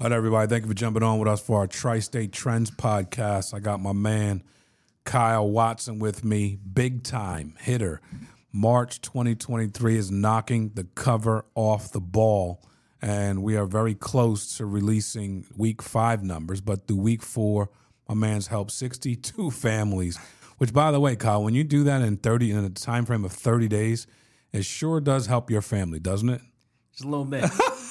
All right, everybody. Thank you for jumping on with us for our Tri State Trends podcast. I got my man Kyle Watson with me, big time hitter. March 2023 is knocking the cover off the ball, and we are very close to releasing week five numbers. But through week four, my man's helped 62 families. Which, by the way, Kyle, when you do that in 30 in a time frame of 30 days, it sure does help your family, doesn't it? Just a little bit.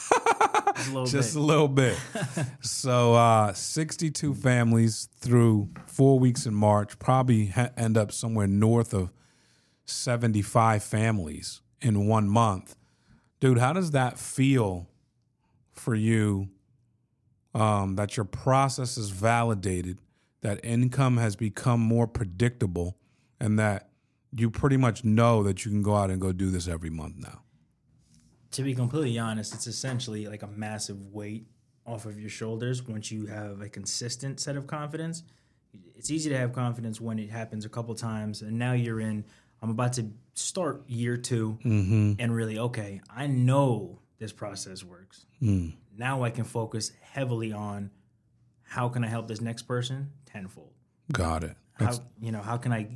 Just a little just bit. a little bit. so, uh, 62 families through four weeks in March, probably ha- end up somewhere north of 75 families in one month. Dude, how does that feel for you um, that your process is validated, that income has become more predictable, and that you pretty much know that you can go out and go do this every month now? To be completely honest, it's essentially like a massive weight off of your shoulders once you have a consistent set of confidence. It's easy to have confidence when it happens a couple times, and now you're in. I'm about to start year 2 mm-hmm. and really okay. I know this process works. Mm. Now I can focus heavily on how can I help this next person tenfold. Got it. How you know how can I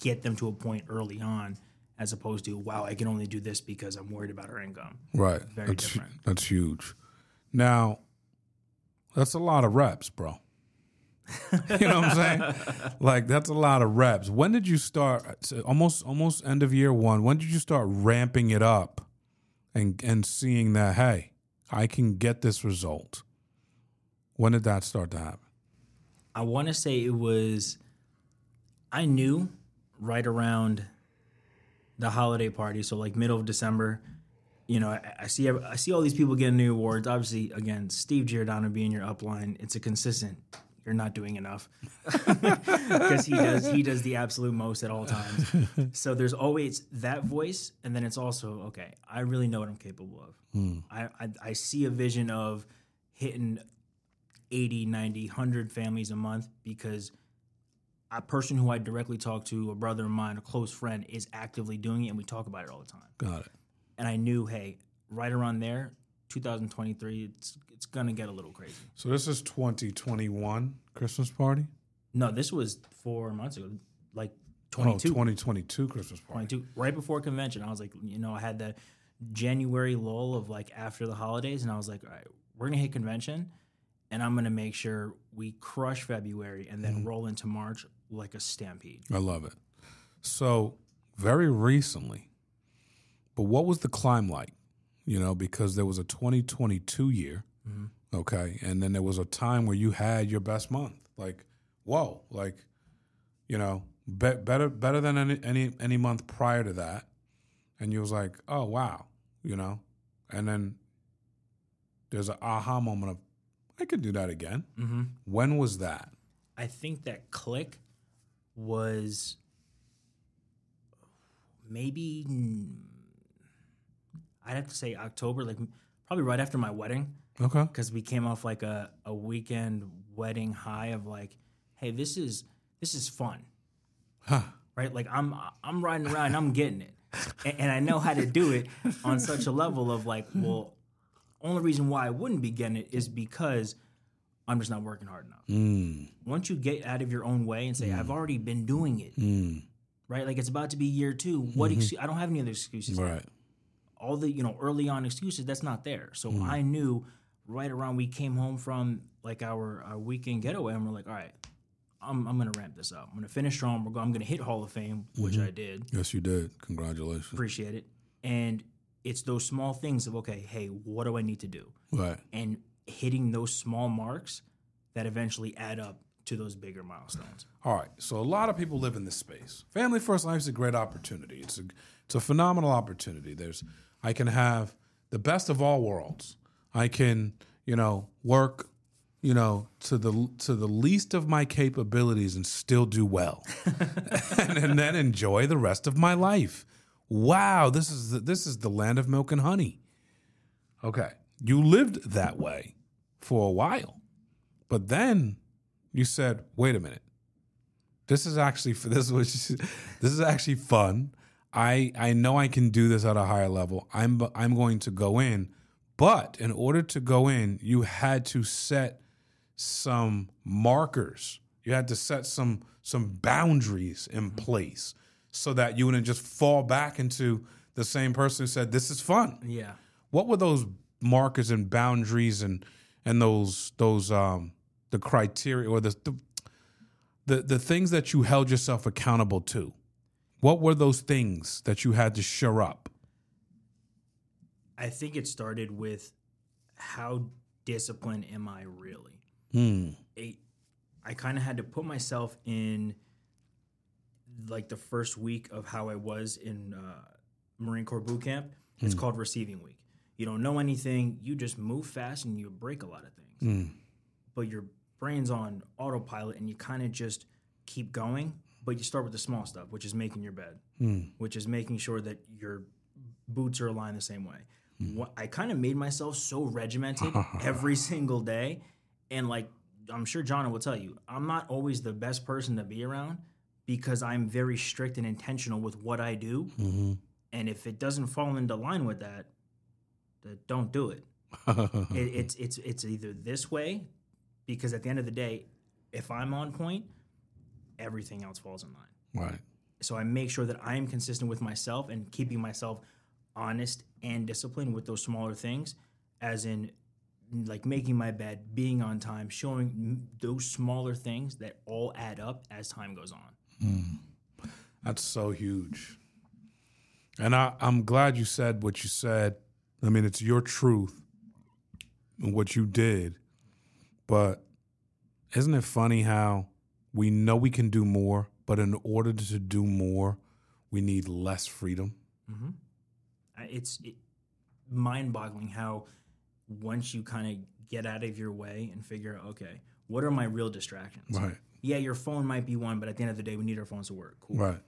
get them to a point early on, as opposed to wow I can only do this because I'm worried about our income. Right. Very that's, different. That's huge. Now, that's a lot of reps, bro. you know what I'm saying? like that's a lot of reps. When did you start? so Almost, almost end of year one. When did you start ramping it up, and and seeing that hey, I can get this result? When did that start to happen? I want to say it was. I knew right around the holiday party, so like middle of December. You know, I, I see I see all these people getting new awards. Obviously, again, Steve Giordano being your upline, it's a consistent. You're not doing enough because he does he does the absolute most at all times. So there's always that voice, and then it's also okay. I really know what I'm capable of. Hmm. I, I I see a vision of hitting 80, 90, 100 families a month because a person who I directly talk to, a brother of mine, a close friend, is actively doing it, and we talk about it all the time. Got it. And I knew, hey, right around there, 2023, it's it's gonna get a little crazy. So this is 2021 Christmas party. No, this was four months ago, like Oh, 2022 Christmas party. 22, right before convention. I was like, you know, I had the January lull of like after the holidays, and I was like, all right, we're gonna hit convention, and I'm gonna make sure we crush February and then mm-hmm. roll into March like a stampede. I love it. So, very recently, but what was the climb like? You know, because there was a 2022 year, okay, and then there was a time where you had your best month. Like, whoa, like, you know, be- better better than any, any any month prior to that, and you was like, oh wow, you know, and then there's an aha moment of, I could do that again. Mm-hmm. When was that? I think that click was maybe I'd have to say October, like probably right after my wedding, Okay, because we came off like a, a weekend wedding high of like, hey, this is this is fun, huh? right? Like I'm I'm riding around I'm getting it, and, and I know how to do it on such a level of like, well, only reason why I wouldn't be getting it is because I'm just not working hard enough Mm, once you get out of your own way and say, I've already been doing it, mm, right? Like it's about to be year two. What ex- I don't have any other excuses. right. All the you know early on excuses that's not there. So I knew right around we came home from like our, our weekend getaway, and we're like, all right, I'm I'm gonna ramp this up. I'm gonna finish strong. We're go- I'm gonna hit Hall of Fame, which I did. Yes, you did. Congratulations. Appreciate it. And it's those small things of okay, hey, what do I need to do? Right. And hitting those small marks that eventually add up to those bigger milestones. All right. So a lot of people live in this space. Family first life is a great opportunity. It's a it's a phenomenal opportunity. There's I can have the best of all worlds. I can, you know, work, you know, to the to the least of my capabilities and still do well. and, and then enjoy the rest of my life. Wow, this is the, this is the land of milk and honey. Okay. You lived that way for a while. But then you said, "Wait a minute. This is actually for this was this is actually fun. I I know I can do this at a higher level. I'm I'm going to go in, But in order to go in, you had to set some markers. You had to set some some boundaries in mm-hmm. place so that you wouldn't just fall back into the same person who said, This is fun. Yeah. What were those markers and boundaries and and those those um the criteria or the the the, the things that you held yourself accountable to? What were those things that you had to shore up? I think it started with how disciplined am I really? Hmm. It, I kind of had to put myself in like the first week of how I was in uh, Marine Corps boot camp. It's called receiving week. You don't know anything. You just move fast and you break a lot of things. Hmm. But your brain's on autopilot and you kind of just keep going. But you start with the small stuff, which is making your bed, hmm. which is making sure that your boots are aligned the same way. Hmm. What, I kind of made myself so regimented every single day. And like, I'm sure John will tell you, I'm not always the best person to be around because I'm very strict and intentional with what I do. Mm-hmm. And if it doesn't fall into line with that, don't do it. it. It's it's it's either this way, because at the end of the day, if I'm on point, everything else falls in line. Right. So I make sure that I am consistent with myself and keeping myself honest and disciplined with those smaller things, as in like making my bed, being on time, showing m- those smaller things that all add up as time goes on. Hmm. That's so huge. And I, I'm glad you said what you said. I mean, it's your truth and what you did. But isn't it funny how we know we can do more, but in order to do more, we need less freedom? Mm-hmm. I- It's it, mind-boggling how once you kind of get out of your way and figure out, okay, what are my real distractions? Right. Yeah, your phone might be one, but at the end of the day, we need our phones to work. Cool. Right.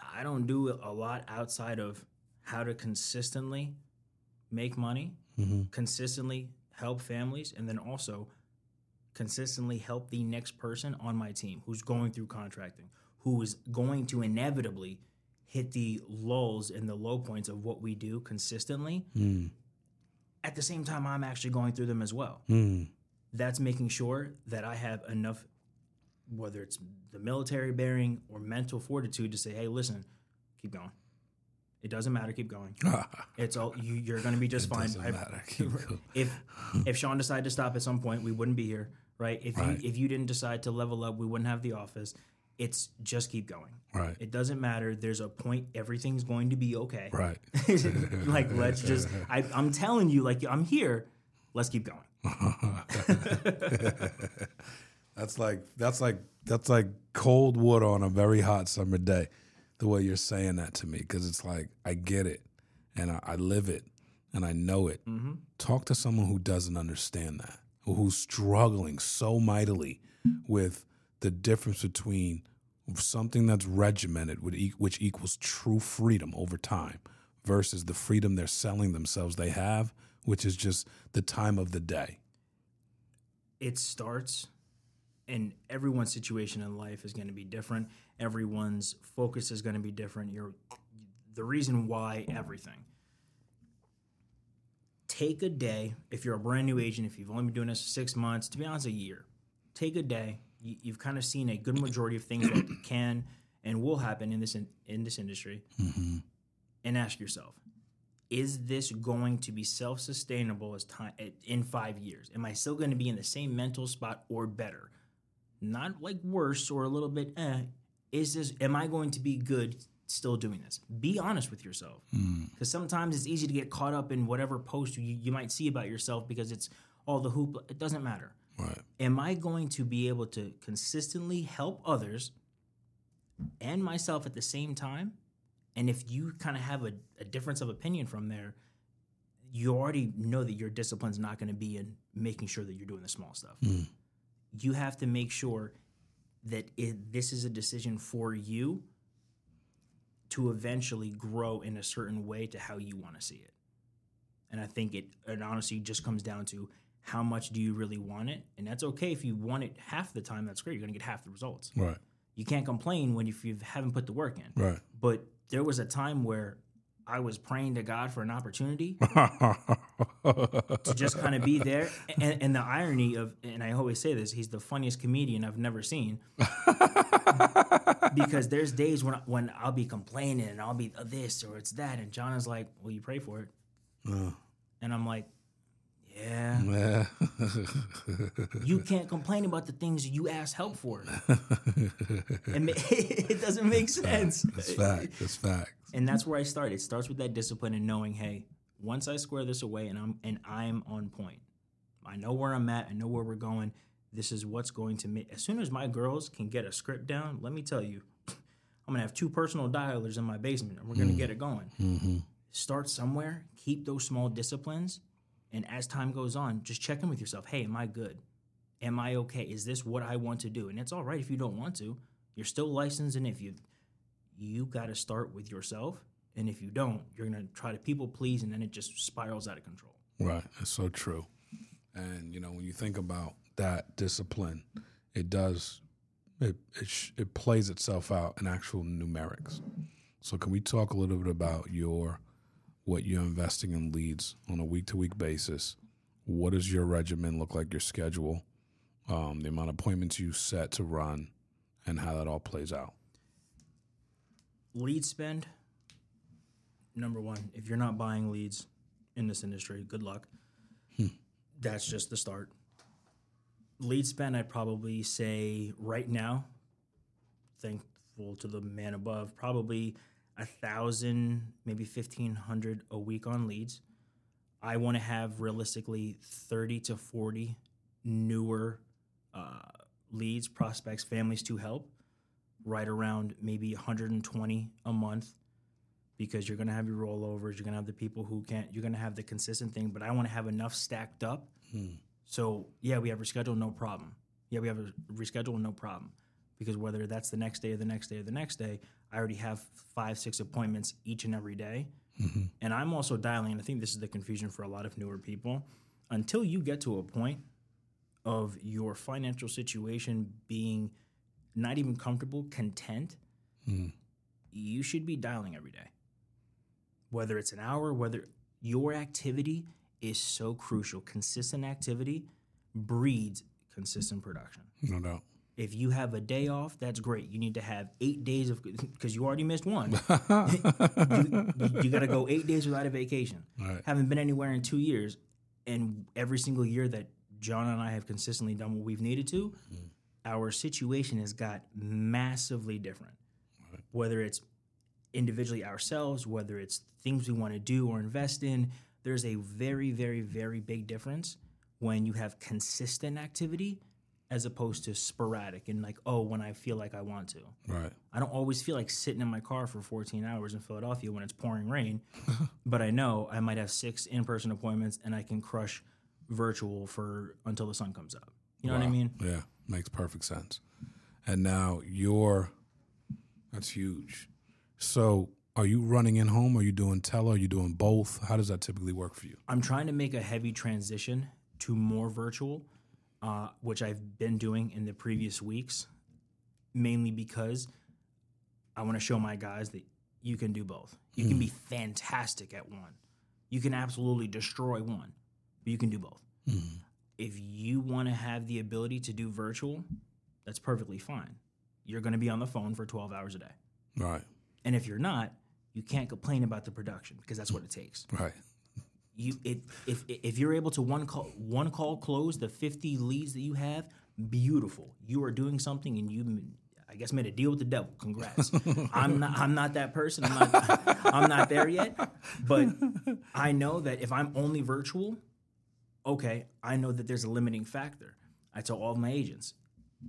I don't do a lot outside of how to consistently make money, mm-hmm. consistently help families, and then also consistently help the next person on my team who's going through contracting, who is going to inevitably hit the lulls and the low points of what we do consistently. Mm. At the same time, I'm actually going through them as well. Mm. That's making sure that I have enough whether it's the military bearing or mental fortitude to say, hey, listen, keep going. It doesn't matter, keep going. it's all you, you're going to be just fine. doesn't I- matter, keep going. if if Sean decided to stop at some point, we wouldn't be here, right? If Right. you if you didn't decide to level up, we wouldn't have the office. It's just keep going. Right. It doesn't matter. There's a point. Everything's going to be okay. Right. like let's just. I, I'm telling you, like I'm here. Let's keep going. That's like that's like that's like cold water on a very hot summer day. The way you're saying that to me, because it's like I get it, and I, I live it, and I know it. Mm-hmm. Talk to someone who doesn't understand that, who's struggling so mightily with the difference between something that's regimented, which equals true freedom over time, versus the freedom they're selling themselves they have, which is just the time of the day. it starts and everyone's situation in life is going to be different. Everyone's focus is going to be different. You're the reason why everything. Take a day if you're a brand new agent if you've only been doing this six months to be honest a year take a day. You, you've kind of seen a good majority of things that can and will happen in this in, in this industry mm-hmm. and ask yourself is this going to be self-sustainable as time in five years? Am i still going to be in the same mental spot or better not like worse or a little bit eh is this am i going to be good still doing this be honest with yourself because sometimes it's easy to get caught up in whatever post you, you might see about yourself because it's all the hoop it doesn't matter Right. am I going to be able to consistently help others and myself at the same time? And if you kind of have a, a difference of opinion from there, you already know that your discipline's not going to be in making sure that you're doing the small stuff. You have to make sure that it, this is a decision for you to eventually grow in a certain way to how you want to see it. And I think it, it honestly just comes down to how much do you really want it? And that's okay if you want it half the time, that's great. You're going to get half the results. Right. You can't complain when if you haven't put the work in. Right. But there was a time where I was praying to God for an opportunity to just kind of be there. And, and the irony of, and I always say this, he's the funniest comedian I've never seen. because there's days when when I'll be complaining and I'll be this or it's that, and John is like, "Well, you pray for it," and I'm like, "Yeah." Yeah. You can't complain about the things you ask help for. and it doesn't make sense. That's fact. That's fact. and that's where I start. It starts with that discipline and knowing, hey, once I square this away and I'm and I'm on point, I know where I'm at. I know where we're going. This is what's going to make. As soon as my girls can get a script down, let me tell you, I'm gonna have two personal dialers in my basement, and we're gonna mm. get it going. Mm-hmm. Start somewhere. Keep those small disciplines, and as time goes on, just check in with yourself. Hey, am I good? Am I okay? Is this what I want to do? And it's all right if you don't want to. You're still licensed, and if you you got to start with yourself. And if you don't, you're going to try to people please, and then it just spirals out of control. Right. That's so true. And you know, when you think about that discipline, it does it it, sh- it plays itself out in actual numerics. So can we talk a little bit about your what you're investing in leads on a week to week basis? What does your regimen look like? Your schedule, um, the amount of appointments you set to run, and how that all plays out. Lead spend, number one, if you're not buying leads in this industry, good luck. That's just the start. Lead spend, I'd probably say right now, thankful to the man above, probably a thousand, maybe fifteen hundred a week on leads. I want to have realistically thirty to forty newer uh, leads, prospects, families to help right around maybe 120 a month because you're going to have your rollovers, you're going to have the people who can't, you're going to have the consistent thing, but I want to have enough stacked up. Hmm. So, yeah, we have reschedule, no problem. Yeah, we have a reschedule, no problem. Because whether that's the next day or the next day or the next day, I already have five, six appointments each and every day. Mm-hmm. And I'm also dialing, and I think this is the confusion for a lot of newer people. Until you get to a point of your financial situation being not even comfortable, content, hmm. you should be dialing every day. Whether it's an hour, whether your activity is so crucial. Consistent activity breeds consistent production. No doubt. If you have a day off, that's great. You need to have eight days of because you already missed one. you, got to go eight days without a vacation. Right. Haven't been anywhere in two years, and every single year that John and I have consistently done what we've needed to, mm. our situation has got massively different. Whether it's individually ourselves, whether it's things we want to do or invest in, there's a very, very, very big difference when you have consistent activity as opposed to sporadic and like, oh, when I feel like I want to. Right. I don't always feel like sitting in my car for 14 hours in Philadelphia when it's pouring rain, but I know I might have six in-person appointments and I can crush virtual for until the sun comes up. You know what I mean? Yeah, makes perfect sense. And now you're that's huge. So are you running in home? Are you doing tele? Are you doing both? How does that typically work for you? I'm trying to make a heavy transition to more virtual, uh, which I've been doing in the previous weeks, mainly because I want to show my guys that you can do both. You can be fantastic at one. You can absolutely destroy one, but you can do both. If you want to have the ability to do virtual, that's perfectly fine. You're going to be on the phone for 12 hours a day. Right. And if you're not, you can't complain about the production because that's what it takes. Right. you it if if you're able to one call one call close the 50 leads that you have beautiful. You are doing something and you i guess made a deal with the devil. Congrats. I'm not i'm not that person. I'm not i'm not there yet. But i know that if i'm only virtual okay i know that there's a limiting factor. I tell all of my agents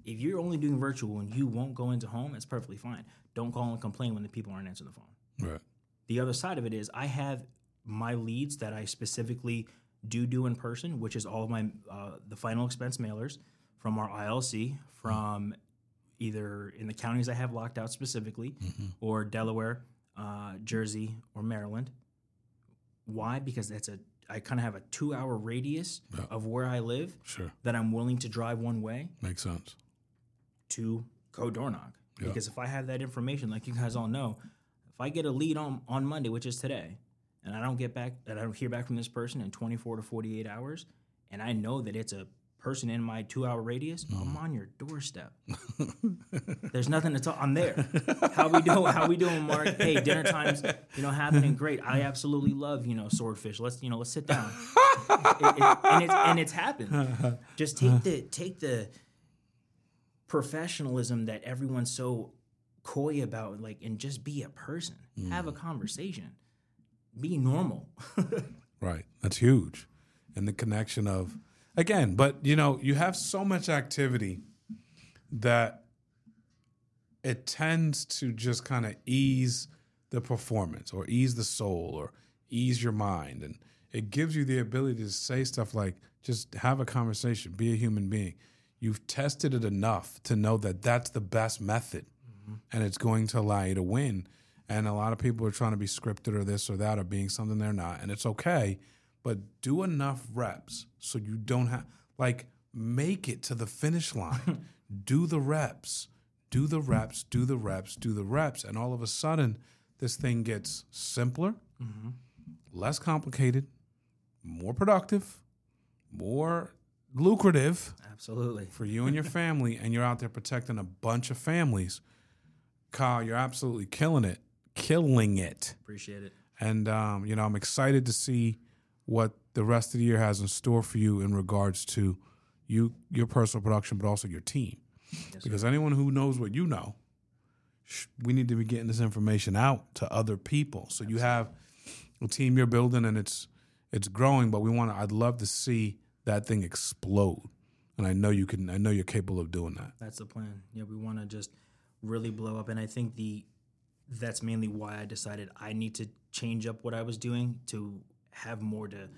if you're only doing virtual and you won't go into home that's perfectly fine don't call and complain when the people aren't answering the phone Right. the other side of it is I have my leads that I specifically do do in person, which is all of my uh, the final expense mailers from our ILC, from either in the counties I have locked out specifically, or Delaware, uh, Jersey, or Maryland. Why? Because that's a I kind of have a two hour radius of where I live Sure. that I'm willing to drive one way Makes sense. to go door knock. Because if I have that information, like you guys all know, if I get a lead on, on Monday, which is today, and I don't get back, and I don't hear back from this person in 24 to 48 hours, and I know that it's a person in my two hour radius, Mm. I'm on your doorstep. There's nothing to talk. I'm there. How we doing? How we doing, Mark? Hey, dinner time's you know happening. Great. I absolutely love you know swordfish. Let's you know let's sit down. It- it- and it's and it's happened. Just take the take the professionalism that everyone's so coy about, like, and just be a person. Mm. Have a conversation. Be normal. Right. That's huge. And the connection of, again, but you know, you have so much activity that it tends to just kind of ease the performance or ease the soul or ease your mind. And it gives you the ability to say stuff like, just have a conversation, be a human being. You've tested it enough to know that that's the best method mm-hmm. and it's going to allow you to win. And a lot of people are trying to be scripted or this or that or being something they're not. And it's okay, but do enough reps so you don't have, like, make it to the finish line. do the reps, do the reps, do the reps, do the reps. And all of a sudden, this thing gets simpler, mm-hmm. less complicated, more productive, more lucrative Absolutely. for you and your family, and you're out there protecting a bunch of families. Kyle, you're absolutely killing it, killing it. Appreciate it. And um, you know, I'm excited to see what the rest of the year has in store for you in regards to you, your personal production, but also your team. because anyone who knows what you know, sh- we need to be getting this information out to other people. So you have a team you're building, and it's it's growing. But we want to. I'd love to see that thing explode, and I know you can. I know you're capable of doing that. That's the plan. Yeah, we want to just really blow up, and I think the that's mainly why I decided I need to change up what I was doing to have more to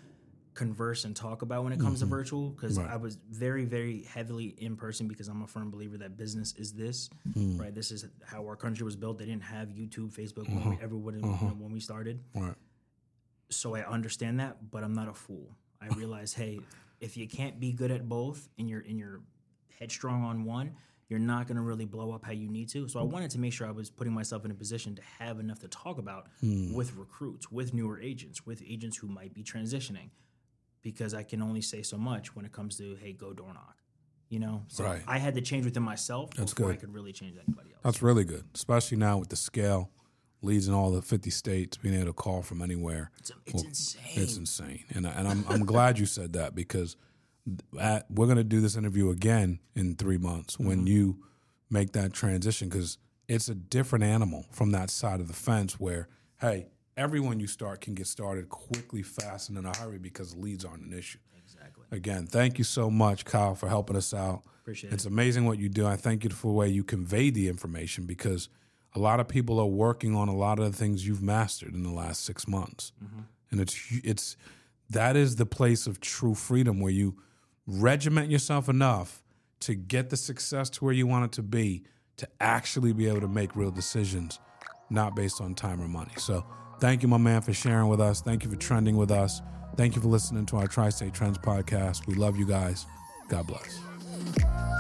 converse and talk about when it comes to mm-hmm. virtual because I was very very heavily in person because I'm a firm believer that business is this mm. right this is how our country was built they didn't have YouTube Facebook when we, everyone you know, when we started Right. so I understand that, but I'm not a fool. I realize, hey, if you can't be good at both and you're and you're headstrong on one, you're not gonna really blow up how you need to. So I wanted to make sure I was putting myself in a position to have enough to talk about hmm. with recruits, with newer agents, with agents who might be transitioning. Because I can only say so much when it comes to, hey, go door knock. You know? So Right. I had to change within myself That's before I could really change anybody else. That's really good, especially now with the scale, leads in all the 50 states, being able to call from anywhere. It's, it's insane. It's insane, and I- and I'm I'm glad you said that because at, we're gonna do this interview again in three months when mm-hmm. you make that transition because it's a different animal from that side of the fence where hey everyone you start can get started quickly, fast, and in a hurry because leads aren't an issue. exactly. Again, thank you so much, Kyle, for helping us out. Appreciate it. It's amazing what you do. I thank you for the way you convey the information because a lot of people are working on a lot of the things you've mastered in the last six months, mm-hmm. and it's it's that is the place of true freedom where you regiment yourself enough to get the success to where you want it to be to actually be able to make real decisions, not based on time or money. So, thank you, my man, for sharing with us. Thank you for trending with us. Thank you for listening to our Tri State Trends podcast. We love you guys. God bless.